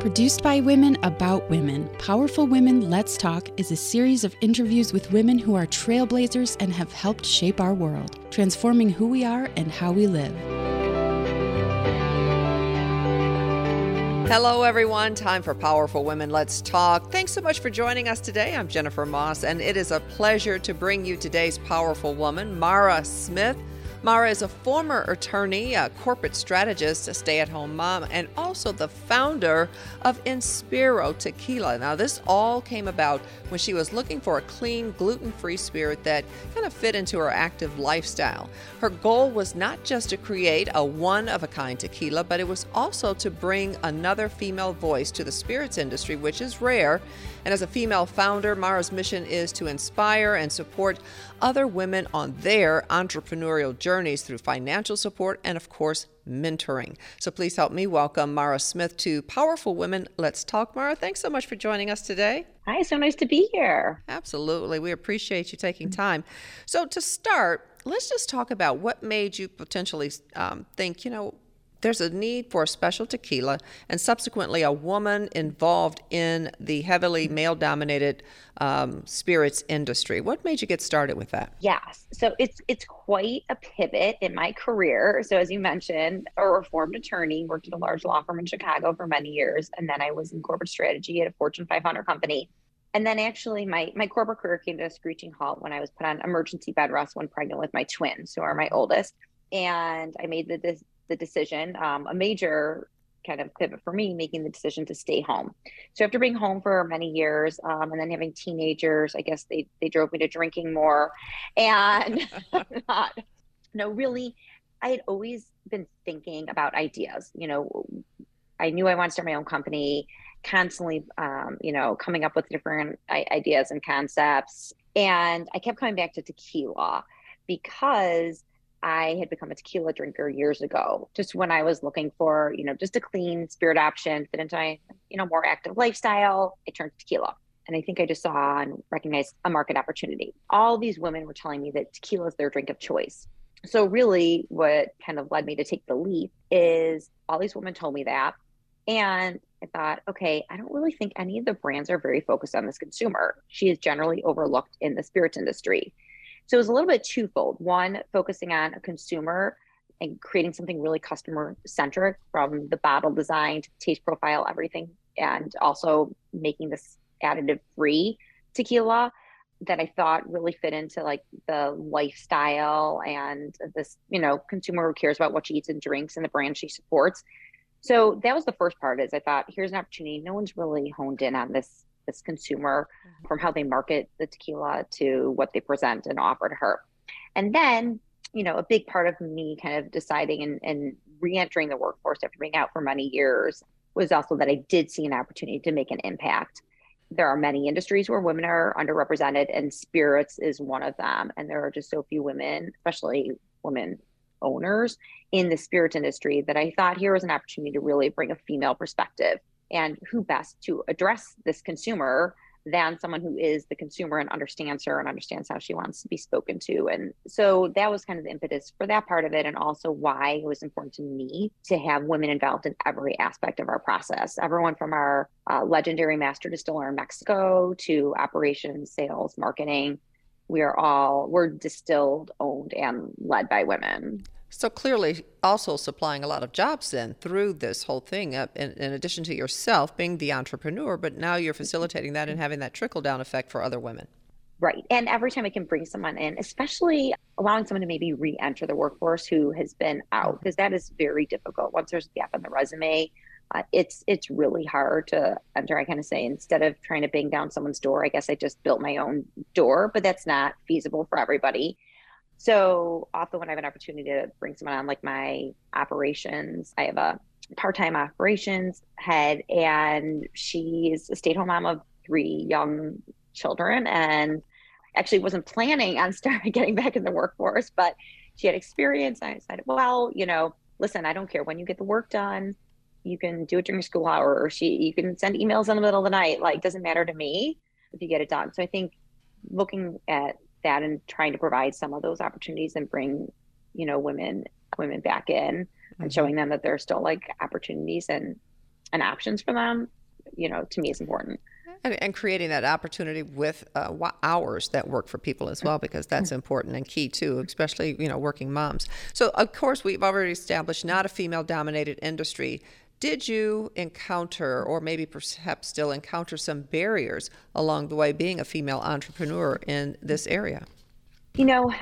Produced by women about women, Powerful Women Let's Talk is a series of interviews with women who are trailblazers and have helped shape our world, transforming who we are and how we live. Hello, everyone. Time for Powerful Women Let's Talk. Thanks so much for joining us today. I'm Jennifer Moss, and it is a pleasure to bring you today's powerful woman, Mara Smith. Mara is a former attorney, a corporate strategist, a stay at home mom, and also the founder of Inspiro Tequila. Now, this all came about when she was looking for a clean, gluten free spirit that kind of fit into her active lifestyle. Her goal was not just to create a one of a kind tequila, but it was also to bring another female voice to the spirits industry, which is rare. And as a female founder, Mara's mission is to inspire and support other women on their entrepreneurial journeys through financial support and, of course, mentoring. So please help me welcome Mara Smith to Powerful Women. Let's talk, Mara. Thanks so much for joining us today. Hi, so nice to be here. Absolutely. We appreciate you taking time. So, to start, let's just talk about what made you potentially um, think, you know, there's a need for a special tequila and subsequently a woman involved in the heavily male dominated um, spirits industry. What made you get started with that? Yes. So it's it's quite a pivot in my career. So as you mentioned a reformed attorney worked at a large law firm in chicago for many years and then i was in corporate strategy at a fortune 500 company. And then actually my my corporate career came to a screeching halt when i was put on emergency bed rest when pregnant with my twins who are my oldest. And I made the the decision, um, a major kind of pivot for me, making the decision to stay home. So after being home for many years, um, and then having teenagers, I guess they they drove me to drinking more, and not, no, really, I had always been thinking about ideas. You know, I knew I wanted to start my own company. Constantly, um, you know, coming up with different ideas and concepts, and I kept coming back to tequila because I had become a tequila drinker years ago, just when I was looking for, you know, just a clean spirit option, fit into my, you know, more active lifestyle. I turned to tequila. And I think I just saw and recognized a market opportunity. All these women were telling me that tequila is their drink of choice. So, really, what kind of led me to take the leap is all these women told me that. And I thought, okay, I don't really think any of the brands are very focused on this consumer. She is generally overlooked in the spirits industry. So it was a little bit twofold. One, focusing on a consumer and creating something really customer centric from the bottle design to taste profile, everything, and also making this additive free tequila that I thought really fit into like the lifestyle and this, you know, consumer who cares about what she eats and drinks and the brand she supports. So that was the first part is I thought here's an opportunity. No one's really honed in on this this consumer from how they market the tequila to what they present and offer to her. And then, you know, a big part of me kind of deciding and, and re-entering the workforce after being out for many years was also that I did see an opportunity to make an impact. There are many industries where women are underrepresented, and spirits is one of them. And there are just so few women, especially women owners in the spirits industry, that I thought here was an opportunity to really bring a female perspective and who best to address this consumer than someone who is the consumer and understands her and understands how she wants to be spoken to. And so that was kind of the impetus for that part of it, and also why it was important to me to have women involved in every aspect of our process. Everyone from our uh, legendary master distiller in Mexico to operations, sales, marketing. We are all, we're distilled, owned, and led by women. So clearly, also supplying a lot of jobs then through this whole thing, in, in, addition to yourself being the entrepreneur, but now you're facilitating that and having that trickle down effect for other women. Right. And every time I can bring someone in, especially allowing someone to maybe re enter the workforce who has been out, because that is very difficult. Once there's a gap in the resume, uh, it's it's really hard to enter. I kind of say instead of trying to bang down someone's door, I guess I just built my own door, but that's not feasible for everybody. So often when I have an opportunity to bring someone on, like my operations, I have a part-time operations head, and she's a stay-at-home mom of three young children, and actually wasn't planning on starting getting back in the workforce, but she had experience. I decided, well, you know, listen, I don't care when you get the work done. You can do it during school hour, or she you can send emails in the middle of the night. Like, doesn't matter to me if you get it done. So I think looking at that and trying to provide some of those opportunities and bring you know women women back in mm-hmm. and showing them that there's still like opportunities and and options for them, you know, to me is important. And, and creating that opportunity with uh, hours that work for people as well, because that's important and key too, especially you know working moms. So of course we've already established not a female-dominated industry. Did you encounter, or maybe perhaps still encounter, some barriers along the way being a female entrepreneur in this area? You know,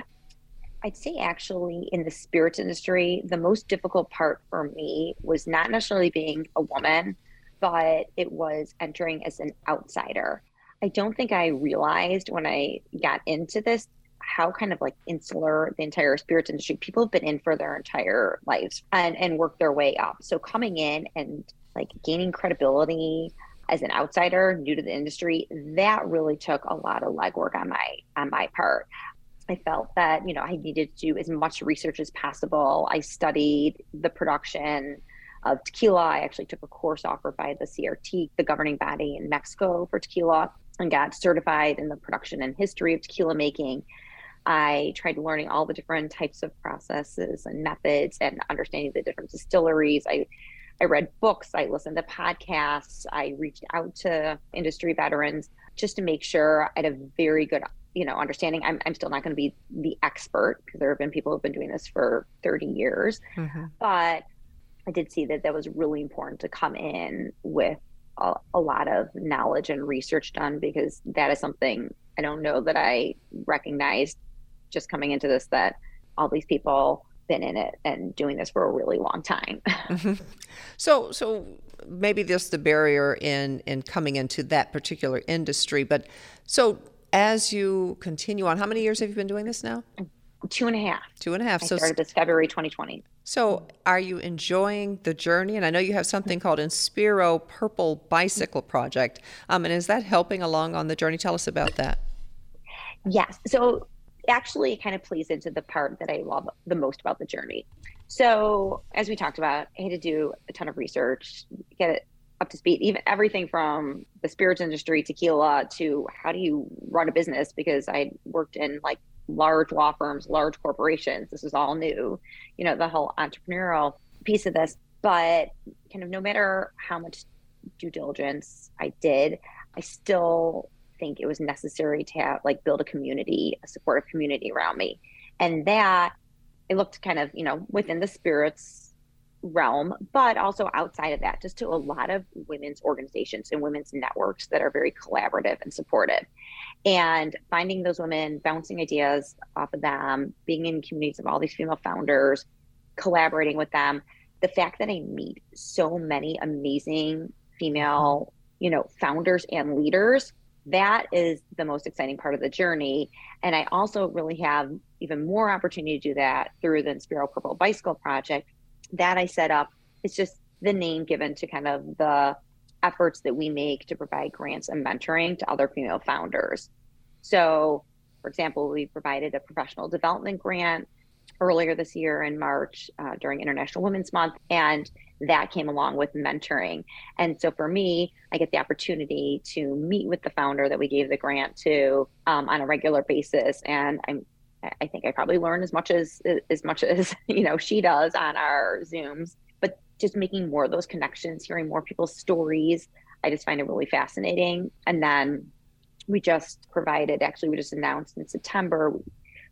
I'd say actually in the spirits industry, the most difficult part for me was not necessarily being a woman, but it was entering as an outsider. I don't think I realized when I got into this how kind of like insular the entire spirits industry people have been in for their entire lives and and work their way up. So coming in and like gaining credibility as an outsider new to the industry that really took a lot of legwork on my on my part i felt that you know i needed to do as much research as possible i studied the production of tequila. I actually took a course offered by the CRT, the governing body in Mexico for tequila, and got certified in the production and history of tequila making. I tried learning all the different types of processes and methods and understanding the different distilleries. I I read books, I listened to podcasts, I reached out to industry veterans just to make sure I had a very good, you know, understanding. I'm, I'm still not going to be the expert because there have been people who've been doing this for 30 years, mm-hmm. but I did see that that was really important to come in with a, a, lot of knowledge and research done because that is something I don't know that I recognized just coming into this that all these people been in it and doing this for a really long time. mm-hmm. So so maybe just the barrier in in coming into that particular industry, but so as you continue on, how many years have you been doing this now? Two and a half. Two and a half. I so started this February 2020. So, are you enjoying the journey? And I know you have something called Inspiro Purple Bicycle Project. Um, and is that helping along on the journey? Tell us about that. Yes. So, actually, kind of plays into the part that I love the most about the journey. So, as we talked about, I had to do a ton of research, get it up to speed, even everything from the spirits industry, tequila, to how do you run a business? Because I worked in like large law firms, large corporations. This is all new, you know, the whole entrepreneurial piece of this. But kind of no matter how much due diligence I did, I still think it was necessary to have like build a community, a supportive community around me. And that it looked kind of, you know, within the spirits realm, but also outside of that, just to a lot of women's organizations and women's networks that are very collaborative and supportive. And finding those women, bouncing ideas off of them, being in communities of all these female founders, collaborating with them. The fact that I meet so many amazing female, you know, founders and leaders, that is the most exciting part of the journey. And I also really have even more opportunity to do that through the Inspiro Purple Bicycle Project, that I set up. It's just the name given to kind of the efforts that we make to provide grants and mentoring to other female founders. So, for example, we provided a professional development grant earlier this year in March uh, during International Women's Month, and that came along with mentoring. And so for me, I get the opportunity to meet with the founder that we gave the grant to um, on a regular basis, and I'm I think I probably learn as much as as much as you know she does on our Zooms. But just making more of those connections, hearing more people's stories, I just find it really fascinating. And then we just provided, actually, we just announced in September,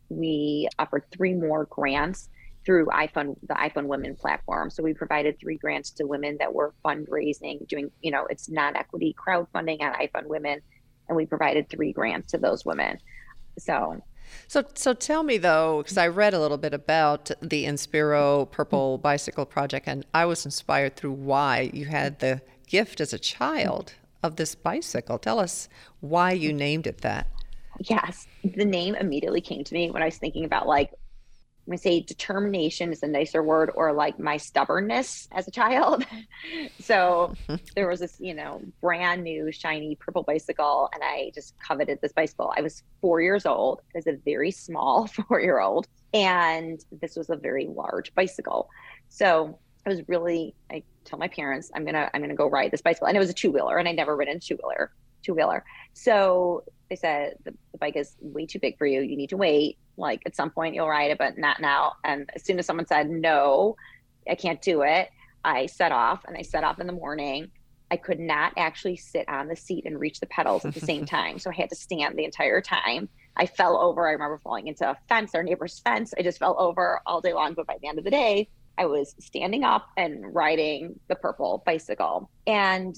we offered three more grants through iFund, the iFundWomen platform. So we provided three grants to women that were fundraising, doing, you know, it's non-equity crowdfunding on iFundWomen, and we provided three grants to those women. So so, so tell me though, because I read a little bit about the Inspiro Purple Bicycle Project, and I was inspired through why you had the gift as a child of this bicycle. Tell us why you named it that. Yes, the name immediately came to me when I was thinking about like I'm gonna say determination is a nicer word, or like my stubbornness as a child. so there was this, you know, brand new shiny purple bicycle, and I just coveted this bicycle. I was four years old. as a very small four year old, and this was a very large bicycle. So I was really. I tell my parents, I'm gonna I'm gonna go ride this bicycle, and it was a two wheeler, and I never ridden a two wheeler two wheeler. So they said the, the bike is way too big for you. You need to wait like at some point you'll ride it, but not now. And as soon as someone said, no, I can't do it, I set off and I set off in the morning. I could not actually sit on the seat and reach the pedals at the same time. So I had to stand the entire time. I fell over. I remember falling into a fence, our neighbor's fence. I just fell over all day long. But by the end of the day, I was standing up and riding the purple bicycle. And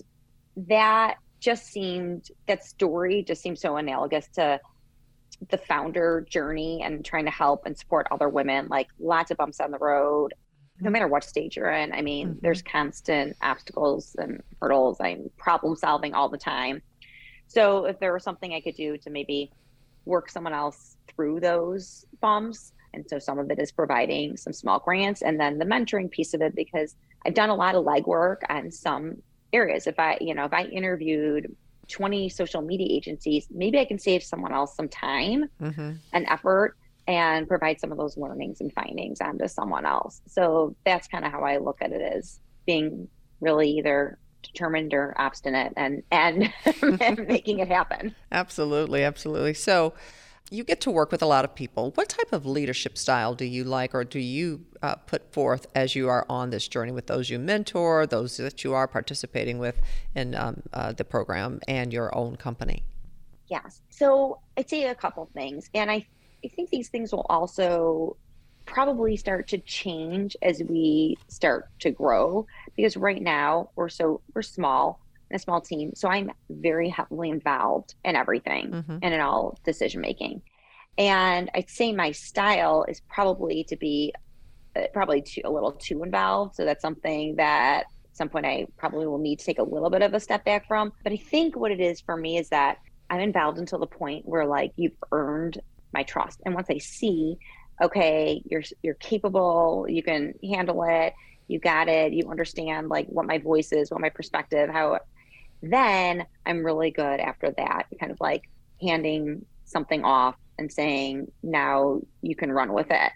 that just seemed, that story just seemed so analogous to the founder journey and trying to help and support other women, like lots of bumps on the road, no mm-hmm. matter what stage you're in. I mean, mm-hmm. there's constant obstacles and hurdles. I'm problem solving all the time. So if there was something I could do to maybe work someone else through those bumps, and so some of it is providing some small grants and then the mentoring piece of it because I've done a lot of legwork on some areas. If I, you know, if I interviewed 20 social media agencies, maybe I can save someone else some time mm-hmm. and effort and provide some of those learnings and findings onto someone else. So that's kind of how I look at it as being really either determined or obstinate and and, and making it happen. Absolutely, absolutely. So you get to work with a lot of people. What type of leadership style do you like, or do you uh, put forth as you are on this journey with those you mentor, those that you are participating with in um, uh, the program, and your own company? Yes. So I'd say a couple things, and I, I think these things will also probably start to change as we start to grow because right now we're so we're small a small team. So I'm very heavily involved in everything mm-hmm. and in all decision making. And I'd say my style is probably to be uh, probably too, a little too involved. So that's something that at some point I probably will need to take a little bit of a step back from. But I think what it is for me is that I'm involved until the point where like you've earned my trust. And once I see, okay, you're you're capable, you can handle it, you got it, you understand like what my voice is, what my perspective, how then I'm really good after that, kind of like handing something off and saying, now you can run with it.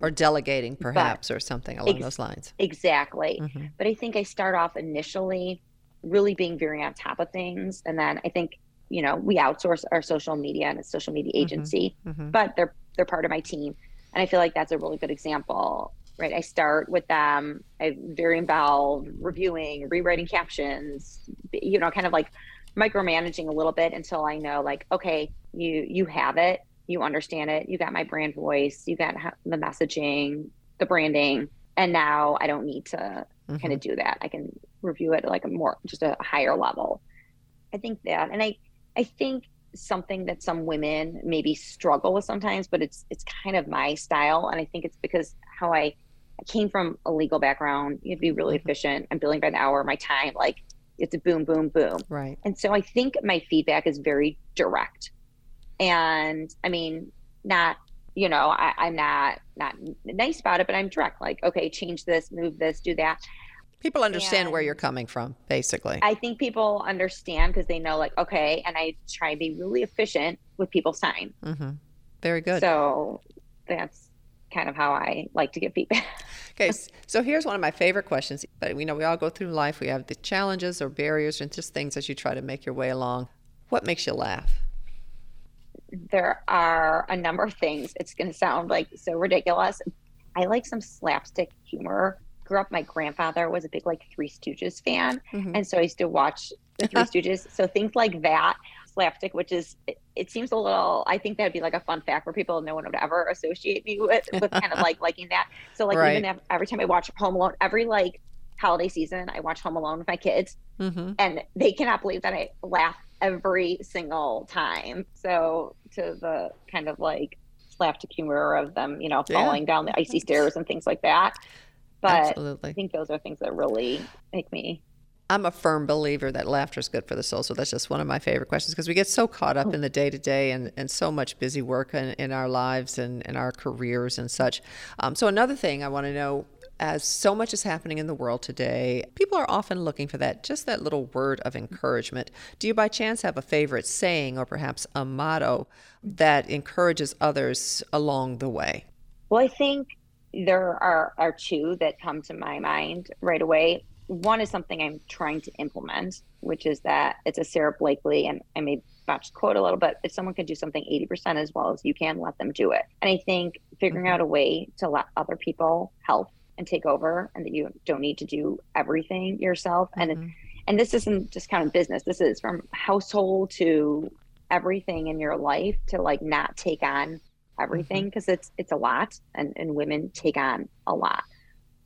Or delegating, perhaps, but, or something along ex- those lines. Exactly. Mm-hmm. But I think I start off initially really being very on top of things. And then I think, you know, we outsource our social media and a social media mm-hmm. agency, mm-hmm. but they're they're part of my team. And I feel like that's a really good example right? I start with them. I'm very involved, reviewing, rewriting captions, you know, kind of like micromanaging a little bit until I know, like, okay, you you have it, you understand it, you got my brand voice, you got the messaging, the branding, and now I don't need to mm-hmm. kind of do that. I can review it like a more just a higher level. I think that, and I I think something that some women maybe struggle with sometimes, but it's it's kind of my style, and I think it's because how I I came from a legal background. You have to be really mm-hmm. efficient. I'm billing by the hour. My time, like it's a boom, boom, boom. Right. And so I think my feedback is very direct. And I mean, not, you know, I, am not not nice about it, but I'm direct. Like, okay, change this, move this, do that. People understand and where you're coming from, basically. I think people understand because they know, like, okay, and I try to be really efficient with people's time. Mm-hmm. Very good. So that's kind of how I like to give feedback. okay, so here's one of my favorite questions. But we know we all go through life. We have the challenges or barriers and just things as you try to make your way along. What makes you laugh? There are a number of things. It's going to sound like so ridiculous. I like some slapstick humor. Grew up, my grandfather was a big like Three Stooges fan, mm-hmm. and so I used to watch the Three Stooges. So things like that slapstick, which is it, it, seems a little. I think that'd be like a fun fact for people. No one would ever associate me with with kind of like liking that. So like right. even if, every time I watch Home Alone, every like holiday season, I watch Home Alone with my kids, mm-hmm. and they cannot believe that I laugh every single time. So to the kind of like slapstick humor of them, you know, falling yeah. down the icy stairs and things like that. But Absolutely. I think those are things that really make me I'm a firm believer that laughter is good for the soul. So that's just one of my favorite questions because we get so caught up in the day to day and and so much busy work in, in our lives and in our careers and such. Um, so, another thing I want to know as so much is happening in the world today, people are often looking for that, just that little word of encouragement. Do you by chance have a favorite saying or perhaps a motto that encourages others along the way? Well, I think there are, are two that come to my mind right away one is something I'm trying to implement, which is that it's a Sara Blakely, and I may botch quote a little, but if someone can do something 80% as well as you can, let them do it. And I think figuring mm-hmm. out a way to let other people help and take over and that you don't need to do everything yourself mm-hmm. and and this isn't just kind of business this is from household to everything in your life to like not take on everything because mm-hmm. it's it's a lot and and women take on a lot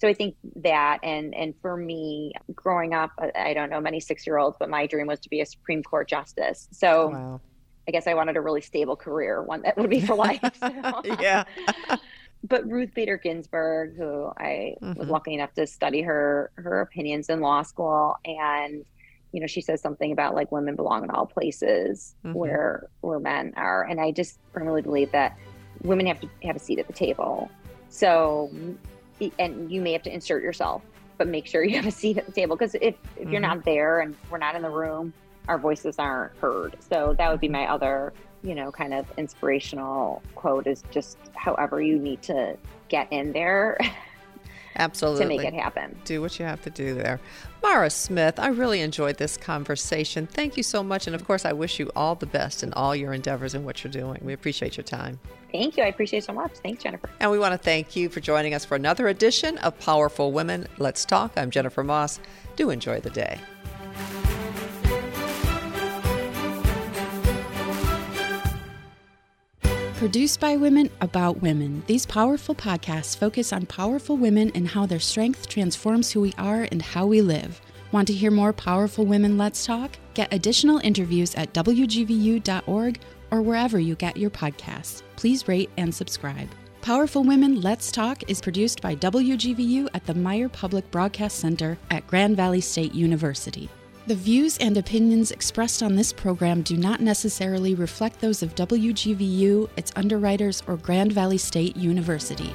so i think that and and for me growing up i don't know many six year olds but my dream was to be a supreme court justice so wow. i guess i wanted a really stable career one that would be for life so. yeah but Ruth Bader Ginsburg, who I mm-hmm. was lucky enough to study her her opinions in law school, and you know, she says something about like women belong in all places mm-hmm. where where men are, and I just firmly believe that women have to have a seat at the table. So, and you may have to insert yourself, but make sure you have a seat at the table because if if mm-hmm. you're not there and we're not in the room, our voices aren't heard. So that would be my other you know, kind of inspirational quote is just however you need to get in there. Absolutely. to make it happen. Do what you have to do there. Mara Smith, I really enjoyed this conversation. Thank you so much. And of course, I wish you all the best in all your endeavors and what you're doing. We appreciate your time. Thank you. I appreciate so much. Thanks, Jennifer. And we want to thank you for joining us for another edition of Powerful Women. Let's talk. I'm Jennifer Moss. Do enjoy the day. Produced by women about women, these powerful podcasts focus on powerful women and how their strength transforms who we are and how we live. Want to hear more Powerful Women Let's Talk? Get additional interviews at WGVU.org or wherever you get your podcasts. Please rate and subscribe. Powerful Women Let's Talk is produced by WGVU at the Meijer Public Broadcast Center at Grand Valley State University. The views and opinions expressed on this program do not necessarily reflect those of WGVU, its underwriters, or Grand Valley State University.